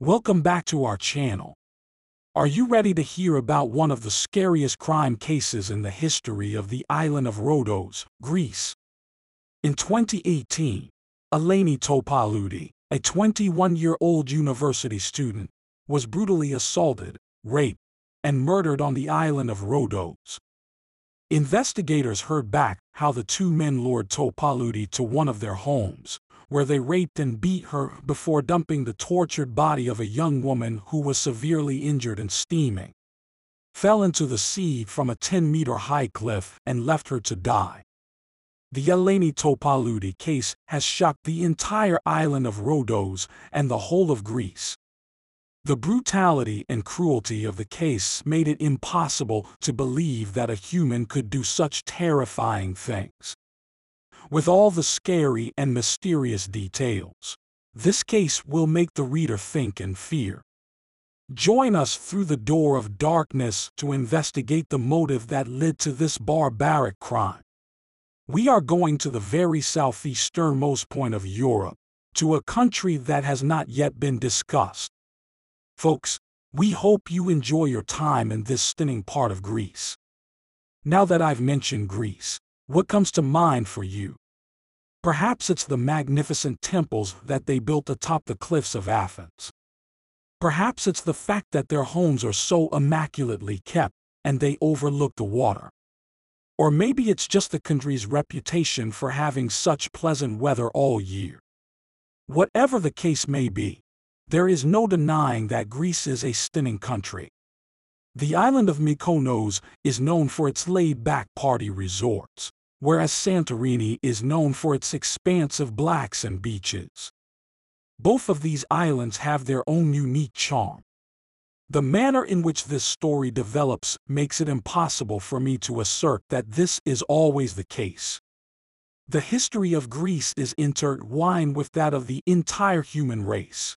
Welcome back to our channel. Are you ready to hear about one of the scariest crime cases in the history of the island of Rhodos, Greece? In 2018, Eleni Topaloudi, a 21-year-old university student, was brutally assaulted, raped, and murdered on the island of Rhodos. Investigators heard back how the two men lured Topaloudi to one of their homes, where they raped and beat her before dumping the tortured body of a young woman who was severely injured and steaming, fell into the sea from a 10-meter high cliff and left her to die. The Eleni Topaloudi case has shocked the entire island of Rhodos and the whole of Greece. The brutality and cruelty of the case made it impossible to believe that a human could do such terrifying things with all the scary and mysterious details. This case will make the reader think and fear. Join us through the door of darkness to investigate the motive that led to this barbaric crime. We are going to the very southeasternmost point of Europe, to a country that has not yet been discussed. Folks, we hope you enjoy your time in this stunning part of Greece. Now that I've mentioned Greece, what comes to mind for you? Perhaps it's the magnificent temples that they built atop the cliffs of Athens. Perhaps it's the fact that their homes are so immaculately kept and they overlook the water. Or maybe it's just the country's reputation for having such pleasant weather all year. Whatever the case may be, there is no denying that Greece is a stunning country. The island of Mykonos is known for its laid-back party resorts whereas Santorini is known for its expanse of black and beaches. Both of these islands have their own unique charm. The manner in which this story develops makes it impossible for me to assert that this is always the case. The history of Greece is intertwined with that of the entire human race.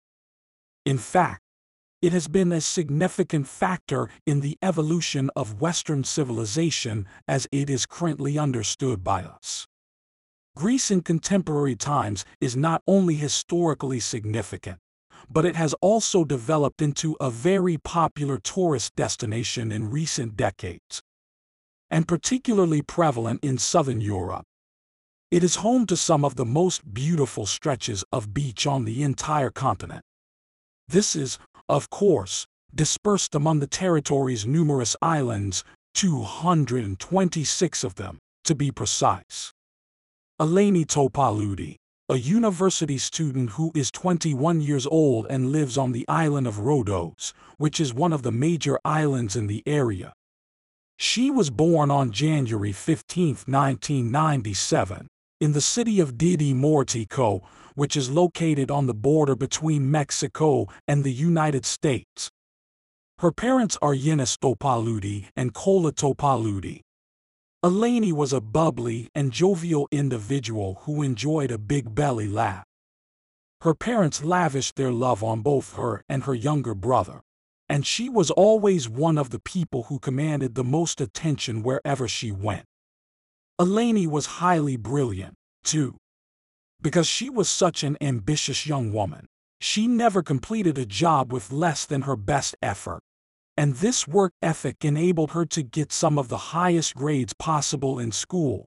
In fact, it has been a significant factor in the evolution of Western civilization as it is currently understood by us. Greece in contemporary times is not only historically significant, but it has also developed into a very popular tourist destination in recent decades, and particularly prevalent in southern Europe. It is home to some of the most beautiful stretches of beach on the entire continent. This is, of course, dispersed among the territory's numerous islands, 226 of them, to be precise. Eleni Topaloudi, a university student who is 21 years old and lives on the island of Rhodos, which is one of the major islands in the area. She was born on January 15, 1997, in the city of Didymoteicho, which is located on the border between Mexico and the United States. Her parents are Yenis Topaloudi and Kola Topaloudi. Eleni was a bubbly and jovial individual who enjoyed a big belly laugh. Her parents lavished their love on both her and her younger brother, and she was always one of the people who commanded the most attention wherever she went. Eleni was highly brilliant, too. Because she was such an ambitious young woman, she never completed a job with less than her best effort. And this work ethic enabled her to get some of the highest grades possible in school.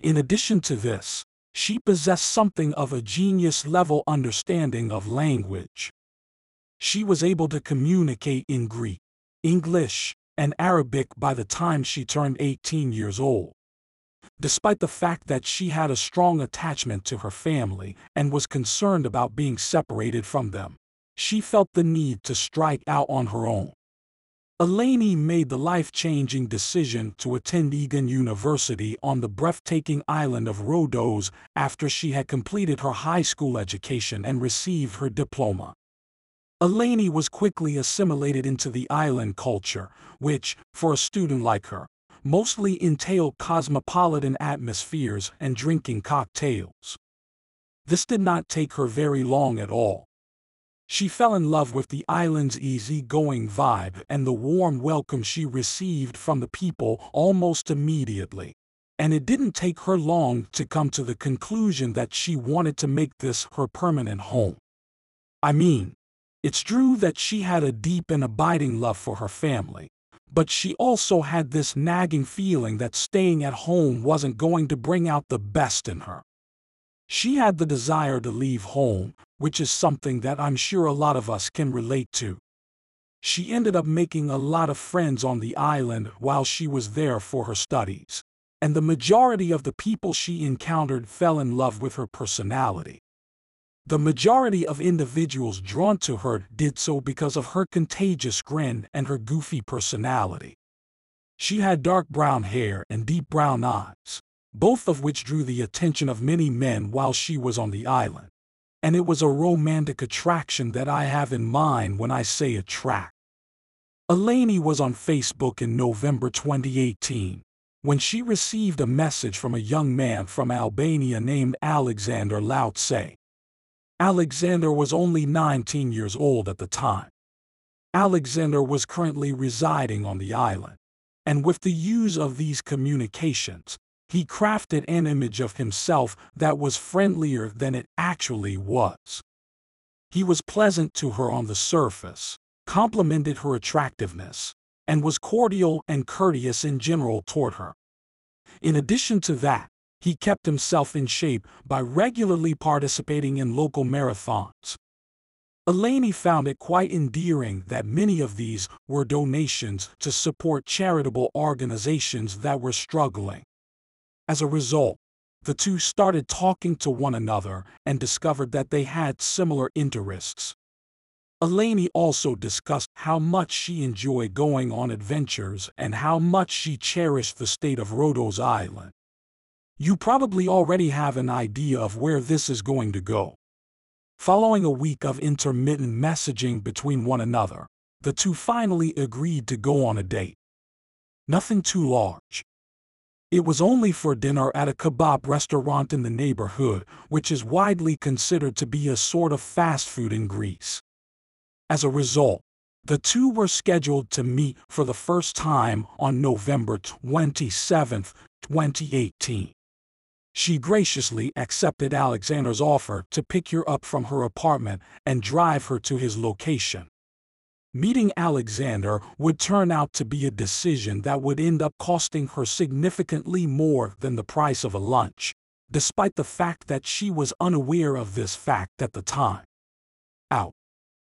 In addition to this, she possessed something of a genius level understanding of language. She was able to communicate in Greek, English, and Arabic by the time she turned 18 years old despite the fact that she had a strong attachment to her family and was concerned about being separated from them. She felt the need to strike out on her own. Eleni made the life-changing decision to attend Aegean University on the breathtaking island of Rhodos after she had completed her high school education and received her diploma. Eleni was quickly assimilated into the island culture, which, for a student like her, mostly entailed cosmopolitan atmospheres and drinking cocktails. This did not take her very long at all. She fell in love with the island's easy-going vibe and the warm welcome she received from the people almost immediately. And it didn't take her long to come to the conclusion that she wanted to make this her permanent home. I mean, it's true that she had a deep and abiding love for her family, but she also had this nagging feeling that staying at home wasn't going to bring out the best in her. She had the desire to leave home, which is something that I'm sure a lot of us can relate to. She ended up making a lot of friends on the island while she was there for her studies, and the majority of the people she encountered fell in love with her personality. The majority of individuals drawn to her did so because of her contagious grin and her goofy personality. She had dark brown hair and deep brown eyes, both of which drew the attention of many men while she was on the island. And it was a romantic attraction that I have in mind when I say attract. Eleni was on Facebook in November 2018 when she received a message from a young man from Albania named Alexander Lautse. Alexander was only 19 years old at the time. Alexander was currently residing on the island, and with the use of these communications, he crafted an image of himself that was friendlier than it actually was. He was pleasant to her on the surface, complimented her attractiveness, and was cordial and courteous in general toward her. In addition to that, he kept himself in shape by regularly participating in local marathons. Eleni found it quite endearing that many of these were donations to support charitable organizations that were struggling. As a result, the two started talking to one another and discovered that they had similar interests. Eleni also discussed how much she enjoyed going on adventures and how much she cherished the state of Rhodos Island. You probably already have an idea of where this is going to go. Following a week of intermittent messaging between one another, the two finally agreed to go on a date. Nothing too large. It was only for dinner at a kebab restaurant in the neighborhood, which is widely considered to be a sort of fast food in Greece. As a result, the two were scheduled to meet for the first time on November 27, 2018. She graciously accepted Alexander's offer to pick her up from her apartment and drive her to his location. Meeting Alexander would turn out to be a decision that would end up costing her significantly more than the price of a lunch, despite the fact that she was unaware of this fact at the time. Out.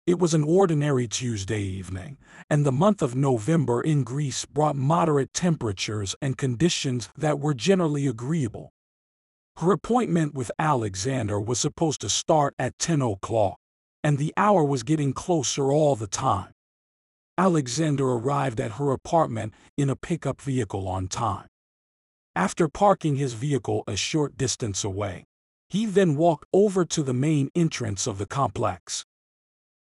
It was an ordinary Tuesday evening, and the month of November in Greece brought moderate temperatures and conditions that were generally agreeable. Her appointment with Alexander was supposed to start at 10 o'clock, and the hour was getting closer all the time. Alexander arrived at her apartment in a pickup vehicle on time. After parking his vehicle a short distance away, he then walked over to the main entrance of the complex.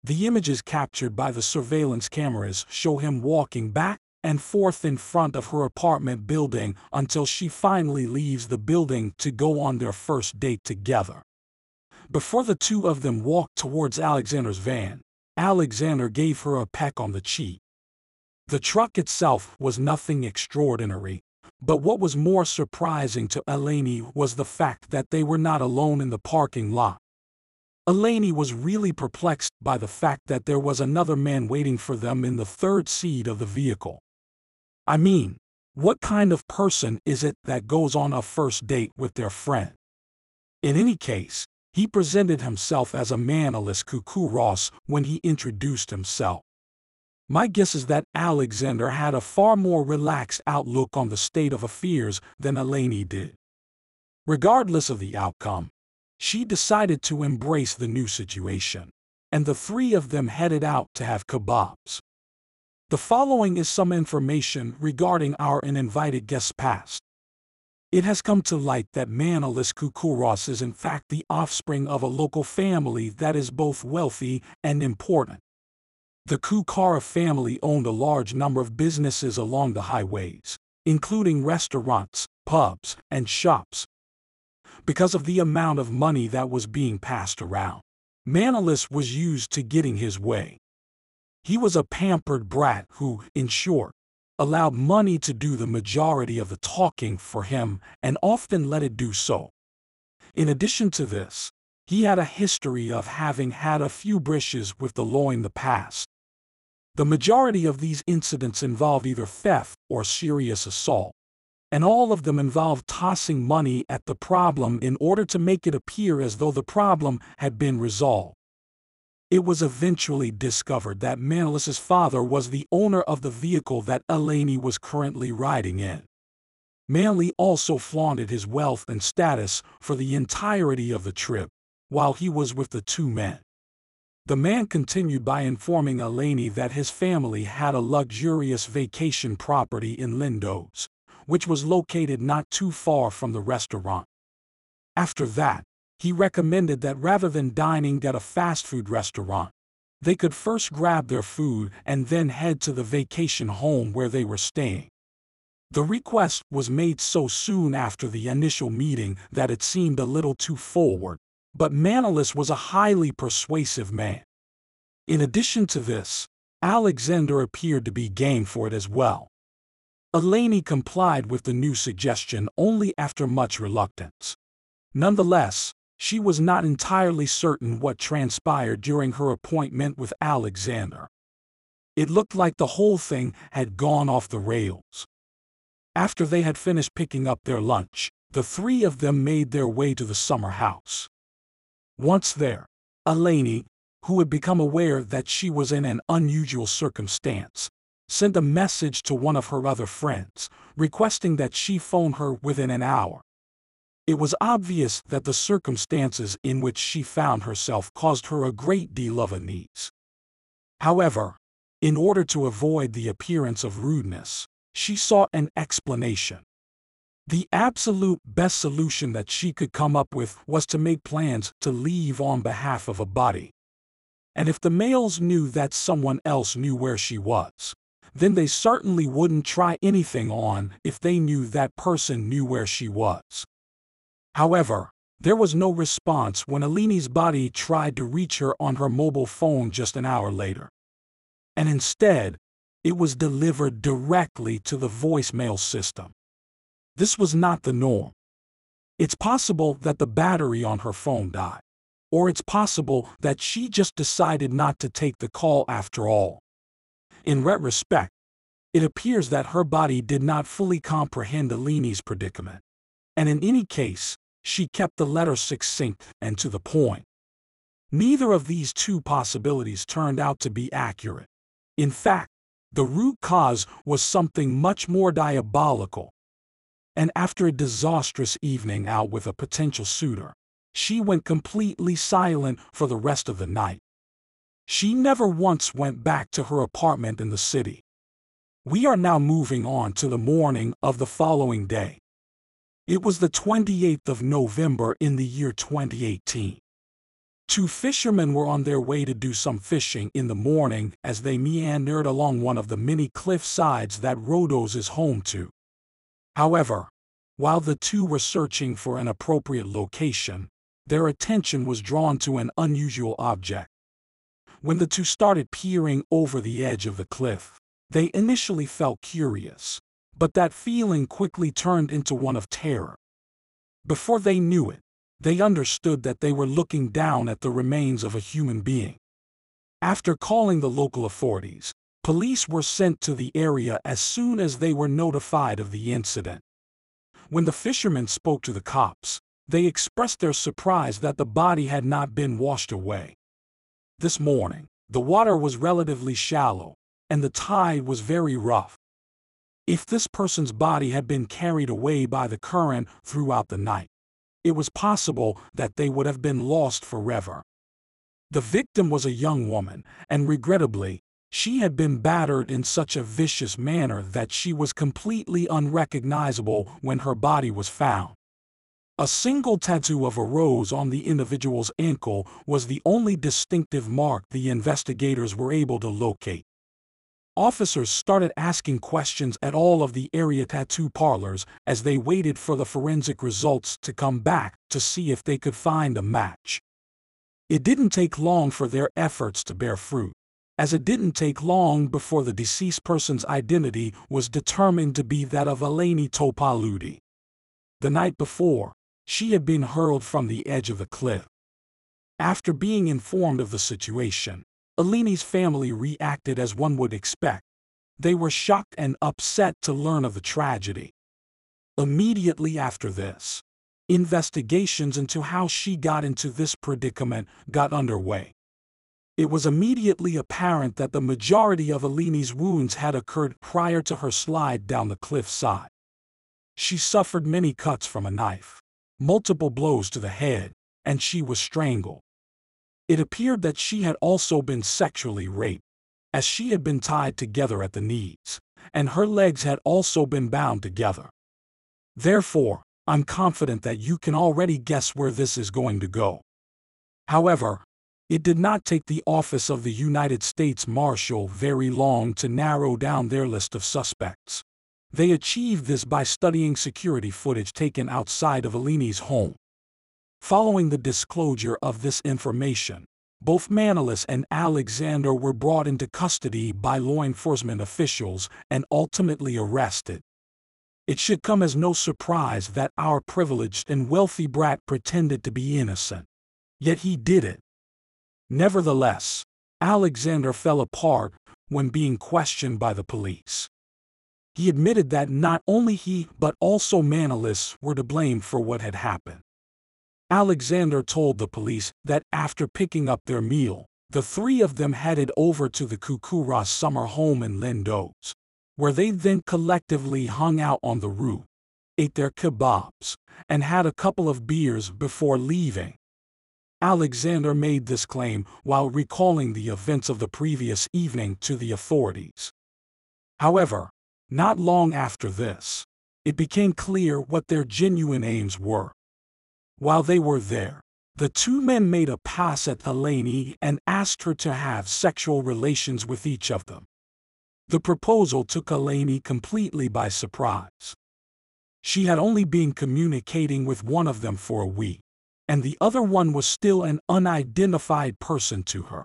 The images captured by the surveillance cameras show him walking back and forth in front of her apartment building until she finally leaves the building to go on their first date together. Before the two of them walked towards Alexander's van, Alexander gave her a peck on the cheek. The truck itself was nothing extraordinary, but what was more surprising to Eleni was the fact that they were not alone in the parking lot. Eleni was really perplexed by the fact that there was another man waiting for them in the third seat of the vehicle. I mean, what kind of person is it that goes on a first date with their friend? In any case, he presented himself as a Manolis Ross when he introduced himself. My guess is that Alexander had a far more relaxed outlook on the state of affairs than Eleni did. Regardless of the outcome, she decided to embrace the new situation, and the three of them headed out to have kebabs. The following is some information regarding our uninvited guest's past. it has come to light that Manolis Koukouros is in fact the offspring of a local family that is both wealthy and important. The Koukara family owned a large number of businesses along the highways, including restaurants, pubs, and shops. Because of the amount of money that was being passed around, Manolis was used to getting his way. He was a pampered brat who, in short, allowed money to do the majority of the talking for him and often let it do so. In addition to this, he had a history of having had a few brishes with the law in the past. The majority of these incidents involve either theft or serious assault, and all of them involve tossing money at the problem in order to make it appear as though the problem had been resolved. It was eventually discovered that Manolis's father was the owner of the vehicle that Eleni was currently riding in. Manley also flaunted his wealth and status for the entirety of the trip, while he was with the two men. The man continued by informing Eleni that his family had a luxurious vacation property in Lindos, which was located not too far from the restaurant. After that, he recommended that rather than dining at a fast food restaurant, they could first grab their food and then head to the vacation home where they were staying. The request was made so soon after the initial meeting that it seemed a little too forward, but Manolis was a highly persuasive man. In addition to this, Alexander appeared to be game for it as well. Eleni complied with the new suggestion only after much reluctance. Nonetheless, she was not entirely certain what transpired during her appointment with Alexander. It looked like the whole thing had gone off the rails. After they had finished picking up their lunch, the three of them made their way to the summer house. Once there, Eleni, who had become aware that she was in an unusual circumstance, sent a message to one of her other friends, requesting that she phone her within an hour. It was obvious that the circumstances in which she found herself caused her a great deal of unease. However, in order to avoid the appearance of rudeness, she sought an explanation. The absolute best solution that she could come up with was to make plans to leave on behalf of a body. And if the males knew that someone else knew where she was, then they certainly wouldn't try anything on if they knew that person knew where she was. However, there was no response when Eleni's body tried to reach her on her mobile phone just an hour later. And instead, it was delivered directly to the voicemail system. This was not the norm. It's possible that the battery on her phone died. Or it's possible that she just decided not to take the call after all. In retrospect, it appears that her body did not fully comprehend Eleni's predicament. And in any case, she kept the letter succinct and to the point. Neither of these two possibilities turned out to be accurate. In fact, the root cause was something much more diabolical and after a disastrous evening out with a potential suitor, she went completely silent for the rest of the night. She never once went back to her apartment in the city. We are now moving on to the morning of the following day. It was the 28th of November in the year 2018. Two fishermen were on their way to do some fishing in the morning as they meandered along one of the many cliff sides that Rhodos is home to. However, while the two were searching for an appropriate location, their attention was drawn to an unusual object. When the two started peering over the edge of the cliff, they initially felt curious, but that feeling quickly turned into one of terror. Before they knew it, they understood that they were looking down at the remains of a human being. After calling the local authorities, Police were sent to the area as soon as they were notified of the incident. When the fishermen spoke to the cops, they expressed their surprise that the body had not been washed away. This morning, the water was relatively shallow, and the tide was very rough. If this person's body had been carried away by the current throughout the night, it was possible that they would have been lost forever. The victim was a young woman, and regrettably, She had been battered in such a vicious manner that she was completely unrecognizable when her body was found. A single tattoo of a rose on the individual's ankle was the only distinctive mark the investigators were able to locate. Officers started asking questions at all of the area tattoo parlors as they waited for the forensic results to come back to see if they could find a match. It didn't take long for their efforts to bear fruit, as it didn't take long before the deceased person's identity was determined to be that of Eleni Topaloudi. The night before, she had been hurled from the edge of the cliff. After being informed of the situation, Eleni's family reacted as one would expect. They were shocked and upset to learn of the tragedy. Immediately after this, investigations into how she got into this predicament got underway. It was immediately apparent that the majority of Eleni's wounds had occurred prior to her slide down the cliff side. She suffered many cuts from a knife, multiple blows to the head, and she was strangled. It appeared that she had also been sexually raped, as she had been tied together at the knees, and her legs had also been bound together. Therefore, I'm confident that you can already guess where this is going to go. However, it did not take the Office of the United States Marshal very long to narrow down their list of suspects. They achieved this by studying security footage taken outside of Eleni's home. Following the disclosure of this information, both Manolis and Alexander were brought into custody by law enforcement officials and ultimately arrested. It should come as no surprise that our privileged and wealthy brat pretended to be innocent. Yet he did it. Nevertheless, Alexander fell apart when being questioned by the police. He admitted that not only he but also Manolis were to blame for what had happened. Alexander told the police that after picking up their meal, the three of them headed over to the Koukoura summer home in Lindos, where they then collectively hung out on the roof, ate their kebabs, and had a couple of beers before leaving. Alexander made this claim while recalling the events of the previous evening to the authorities. However, not long after this, it became clear what their genuine aims were. While they were there, the two men made a pass at Eleni and asked her to have sexual relations with each of them. The proposal took Eleni completely by surprise. She had only been communicating with one of them for a week, and the other one was still an unidentified person to her.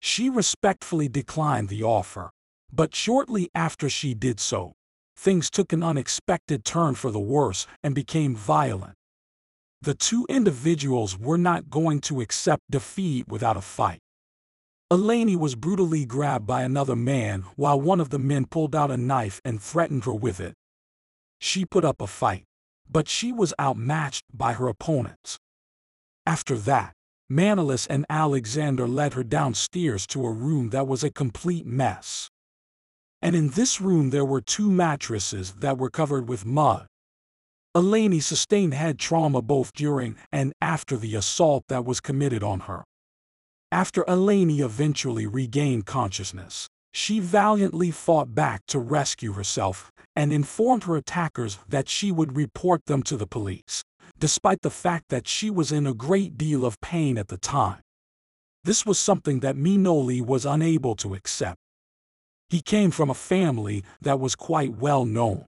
She respectfully declined the offer, but shortly after she did so, things took an unexpected turn for the worse and became violent. The two individuals were not going to accept defeat without a fight. Eleni was brutally grabbed by another man while one of the men pulled out a knife and threatened her with it. She put up a fight, but she was outmatched by her opponents. After that, Manolis and Alexander led her downstairs to a room that was a complete mess. And in this room there were two mattresses that were covered with mud. Eleni sustained head trauma both during and after the assault that was committed on her. After Eleni eventually regained consciousness, she valiantly fought back to rescue herself and informed her attackers that she would report them to the police despite the fact that she was in a great deal of pain at the time. This was something that Minoli was unable to accept. He came from a family that was quite well known.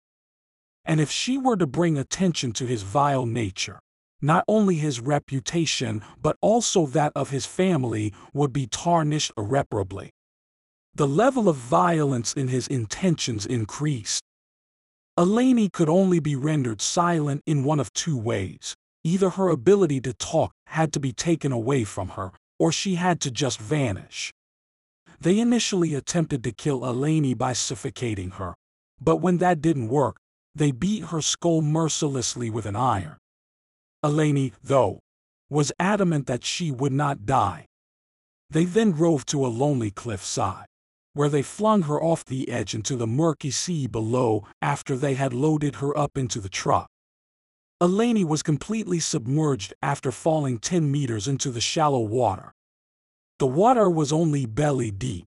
And if she were to bring attention to his vile nature, not only his reputation but also that of his family would be tarnished irreparably. The level of violence in his intentions increased. Eleni could only be rendered silent in one of two ways. Either her ability to talk had to be taken away from her, or she had to just vanish. They initially attempted to kill Eleni by suffocating her, but when that didn't work, they beat her skull mercilessly with an iron. Eleni, though, was adamant that she would not die. They then drove to a lonely cliffside where they flung her off the edge into the murky sea below after they had loaded her up into the truck. Eleni was completely submerged after falling 10 meters into the shallow water. The water was only belly deep.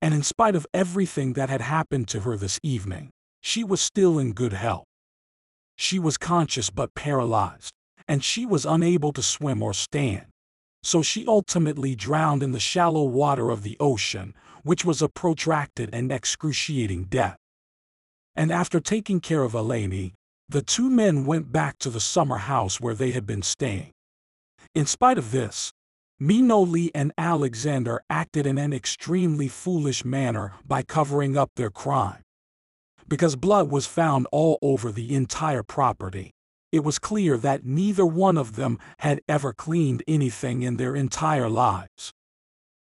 and in spite of everything that had happened to her this evening, she was still in good health. She was conscious but paralyzed, and she was unable to swim or stand. So she ultimately drowned in the shallow water of the ocean, which was a protracted and excruciating death. And after taking care of Eleni, the two men went back to the summer house where they had been staying. In spite of this, Minoli and Alexander acted in an extremely foolish manner by covering up their crime. Because blood was found all over the entire property, it was clear that neither one of them had ever cleaned anything in their entire lives.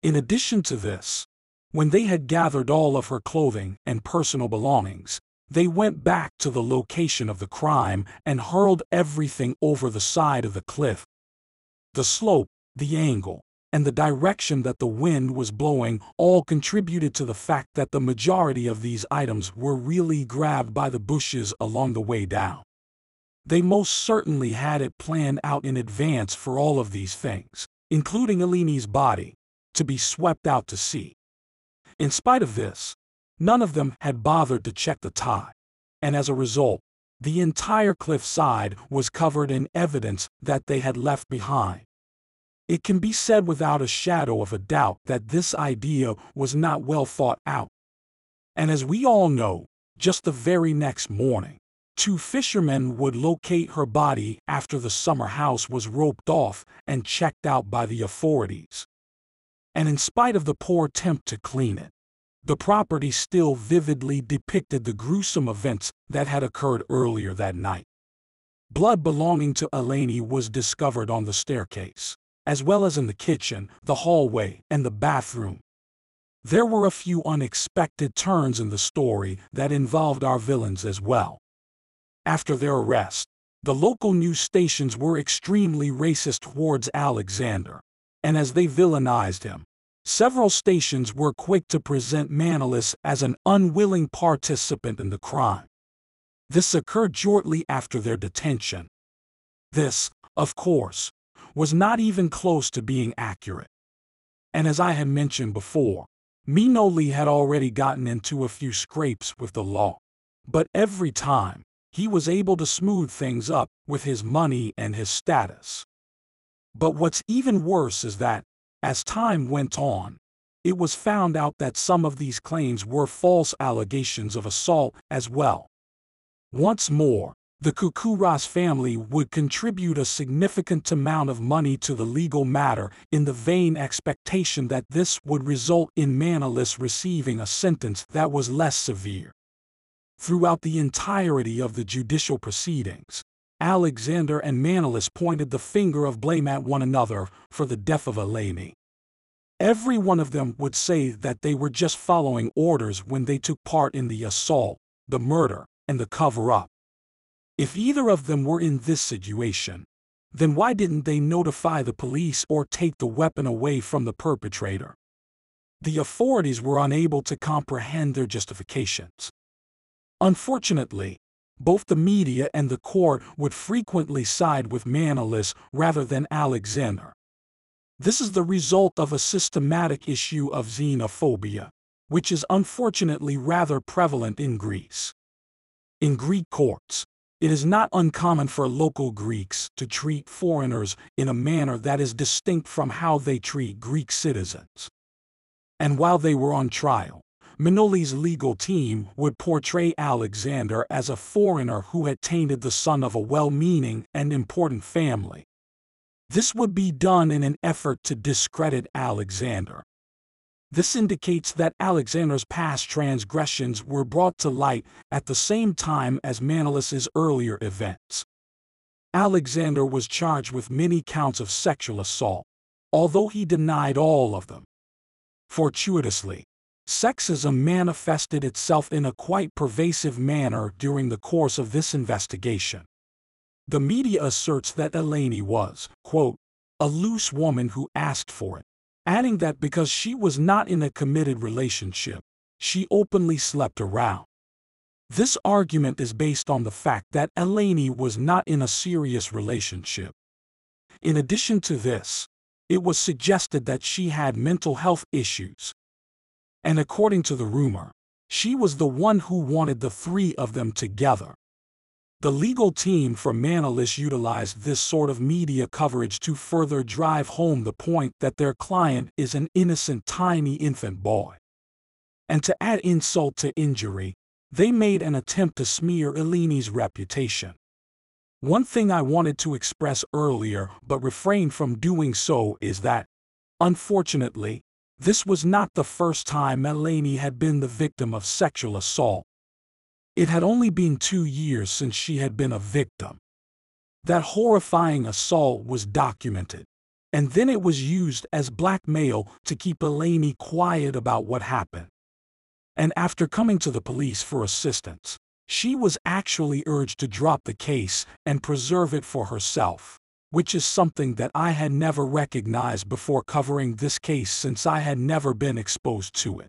In addition to this, when they had gathered all of her clothing and personal belongings, they went back to the location of the crime and hurled everything over the side of the cliff. The slope, the angle, and the direction that the wind was blowing all contributed to the fact that the majority of these items were really grabbed by the bushes along the way down. They most certainly had it planned out in advance for all of these things, including Eleni's body, to be swept out to sea. In spite of this, none of them had bothered to check the tide, and as a result, the entire cliff side was covered in evidence that they had left behind. It can be said without a shadow of a doubt that this idea was not well thought out. And as we all know, just the very next morning, Two fishermen would locate her body after the summer house was roped off and checked out by the authorities. And in spite of the poor attempt to clean it, the property still vividly depicted the gruesome events that had occurred earlier that night. Blood belonging to Eleni was discovered on the staircase, as well as in the kitchen, the hallway, and the bathroom. There were a few unexpected turns in the story that involved our villains as well. After their arrest, the local news stations were extremely racist towards Alexander, and as they villainized him, several stations were quick to present Manolis as an unwilling participant in the crime. This occurred shortly after their detention. This, of course, was not even close to being accurate. And as I had mentioned before, Minoli had already gotten into a few scrapes with the law. But every time, he was able to smooth things up with his money and his status. But what's even worse is that, as time went on, it was found out that some of these claims were false allegations of assault as well. Once more, the Kukuras family would contribute a significant amount of money to the legal matter in the vain expectation that this would result in Manolis receiving a sentence that was less severe. Throughout the entirety of the judicial proceedings, Alexander and Manolis pointed the finger of blame at one another for the death of Eleni. Every one of them would say that they were just following orders when they took part in the assault, the murder, and the cover up. If either of them were in this situation, then why didn't they notify the police or take the weapon away from the perpetrator? The authorities were unable to comprehend their justifications. Unfortunately, both the media and the court would frequently side with Manolis rather than Alexander. This is the result of a systematic issue of xenophobia, which is unfortunately rather prevalent in Greece. In Greek courts, it is not uncommon for local Greeks to treat foreigners in a manner that is distinct from how they treat Greek citizens. And while they were on trial, Minoli's legal team would portray Alexander as a foreigner who had tainted the son of a well-meaning and important family. This would be done in an effort to discredit Alexander. This indicates that Alexander's past transgressions were brought to light at the same time as Manolis's earlier events. Alexander was charged with many counts of sexual assault, although he denied all of them. Fortuitously, Sexism manifested itself in a quite pervasive manner during the course of this investigation. The media asserts that Eleni was, quote, a loose woman who asked for it, adding that because she was not in a committed relationship, she openly slept around. This argument is based on the fact that Eleni was not in a serious relationship. In addition to this, it was suggested that she had mental health issues, and according to the rumor, she was the one who wanted the three of them together. The legal team for Manolis utilized this sort of media coverage to further drive home the point that their client is an innocent tiny infant boy. And to add insult to injury, they made an attempt to smear Eleni's reputation. One thing I wanted to express earlier but refrained from doing so is that, unfortunately, this was not the first time Eleni had been the victim of sexual assault. It had only been two years since she had been a victim. That horrifying assault was documented, and then it was used as blackmail to keep Eleni quiet about what happened. And after coming to the police for assistance, she was actually urged to drop the case and preserve it for herself, which is something that I had never recognized before covering this case since I had never been exposed to it.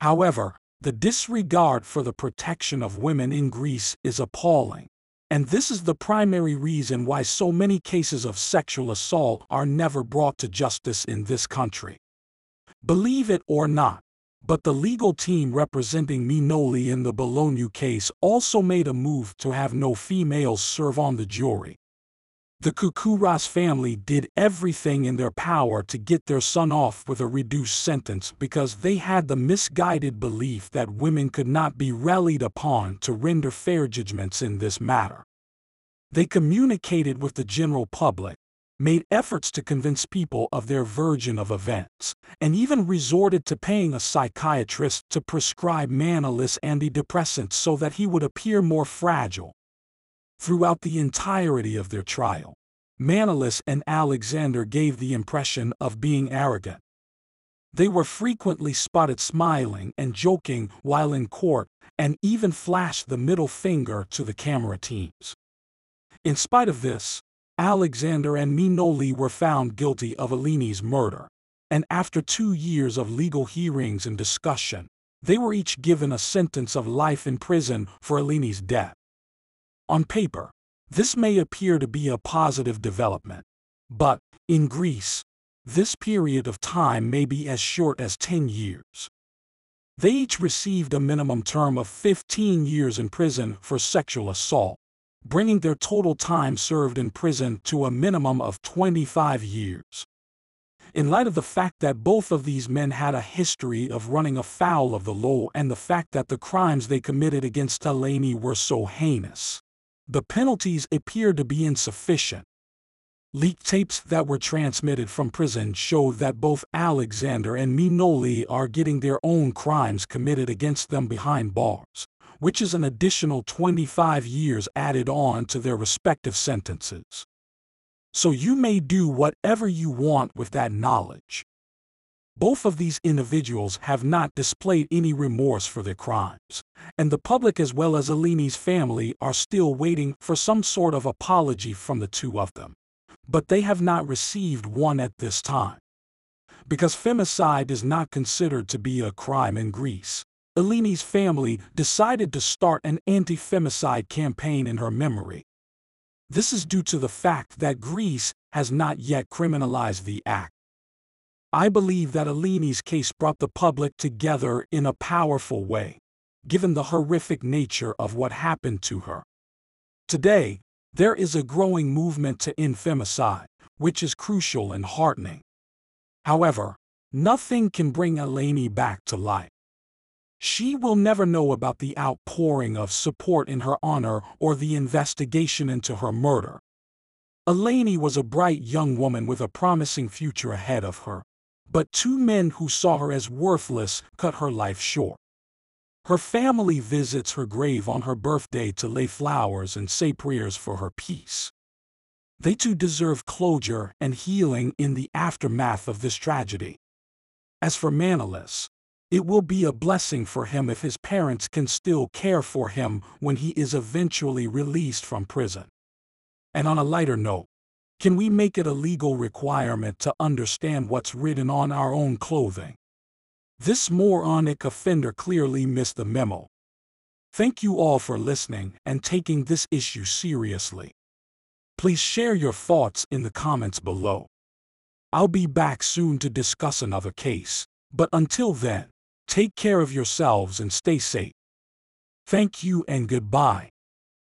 However, the disregard for the protection of women in Greece is appalling, and this is the primary reason why so many cases of sexual assault are never brought to justice in this country. Believe it or not, but the legal team representing Minoli in the Bologna case also made a move to have no females serve on the jury. The Kukuras family did everything in their power to get their son off with a reduced sentence because they had the misguided belief that women could not be rallied upon to render fair judgments in this matter. They communicated with the general public, made efforts to convince people of their version of events, and even resorted to paying a psychiatrist to prescribe Manolis antidepressants so that he would appear more fragile throughout the entirety of their trial. Manolis and Alexander gave the impression of being arrogant. They were frequently spotted smiling and joking while in court, and even flashed the middle finger to the camera teams. In spite of this, Alexander and Minoli were found guilty of Eleni's murder, and after two years of legal hearings and discussion, they were each given a sentence of life in prison for Eleni's death. On paper, this may appear to be a positive development, but, in Greece, this period of time may be as short as 10 years. They each received a minimum term of 15 years in prison for sexual assault, bringing their total time served in prison to a minimum of 25 years. In light of the fact that both of these men had a history of running afoul of the law and the fact that the crimes they committed against Eleni were so heinous, the penalties appeared to be insufficient. Leaked tapes that were transmitted from prison show that both Alexander and Minoli are getting their own crimes committed against them behind bars, which is an additional 25 years added on to their respective sentences. So you may do whatever you want with that knowledge. Both of these individuals have not displayed any remorse for their crimes, and the public as well as Eleni's family are still waiting for some sort of apology from the two of them. But they have not received one at this time. Because femicide is not considered to be a crime in Greece, Eleni's family decided to start an anti-femicide campaign in her memory. This is due to the fact that Greece has not yet criminalized the act. I believe that Eleni's case brought the public together in a powerful way, given the horrific nature of what happened to her. Today, there is a growing movement to end femicide, which is crucial and heartening. However, nothing can bring Eleni back to life. She will never know about the outpouring of support in her honor or the investigation into her murder. Eleni was a bright young woman with a promising future ahead of her but two men who saw her as worthless cut her life short. Her family visits her grave on her birthday to lay flowers and say prayers for her peace. They too deserve closure and healing in the aftermath of this tragedy. As for Manolis, it will be a blessing for him if his parents can still care for him when he is eventually released from prison. And on a lighter note, can we make it a legal requirement to understand what's written on our own clothing? This moronic offender clearly missed the memo. Thank you all for listening and taking this issue seriously. Please share your thoughts in the comments below. I'll be back soon to discuss another case, but until then, Take care of yourselves and stay safe. Thank you and goodbye.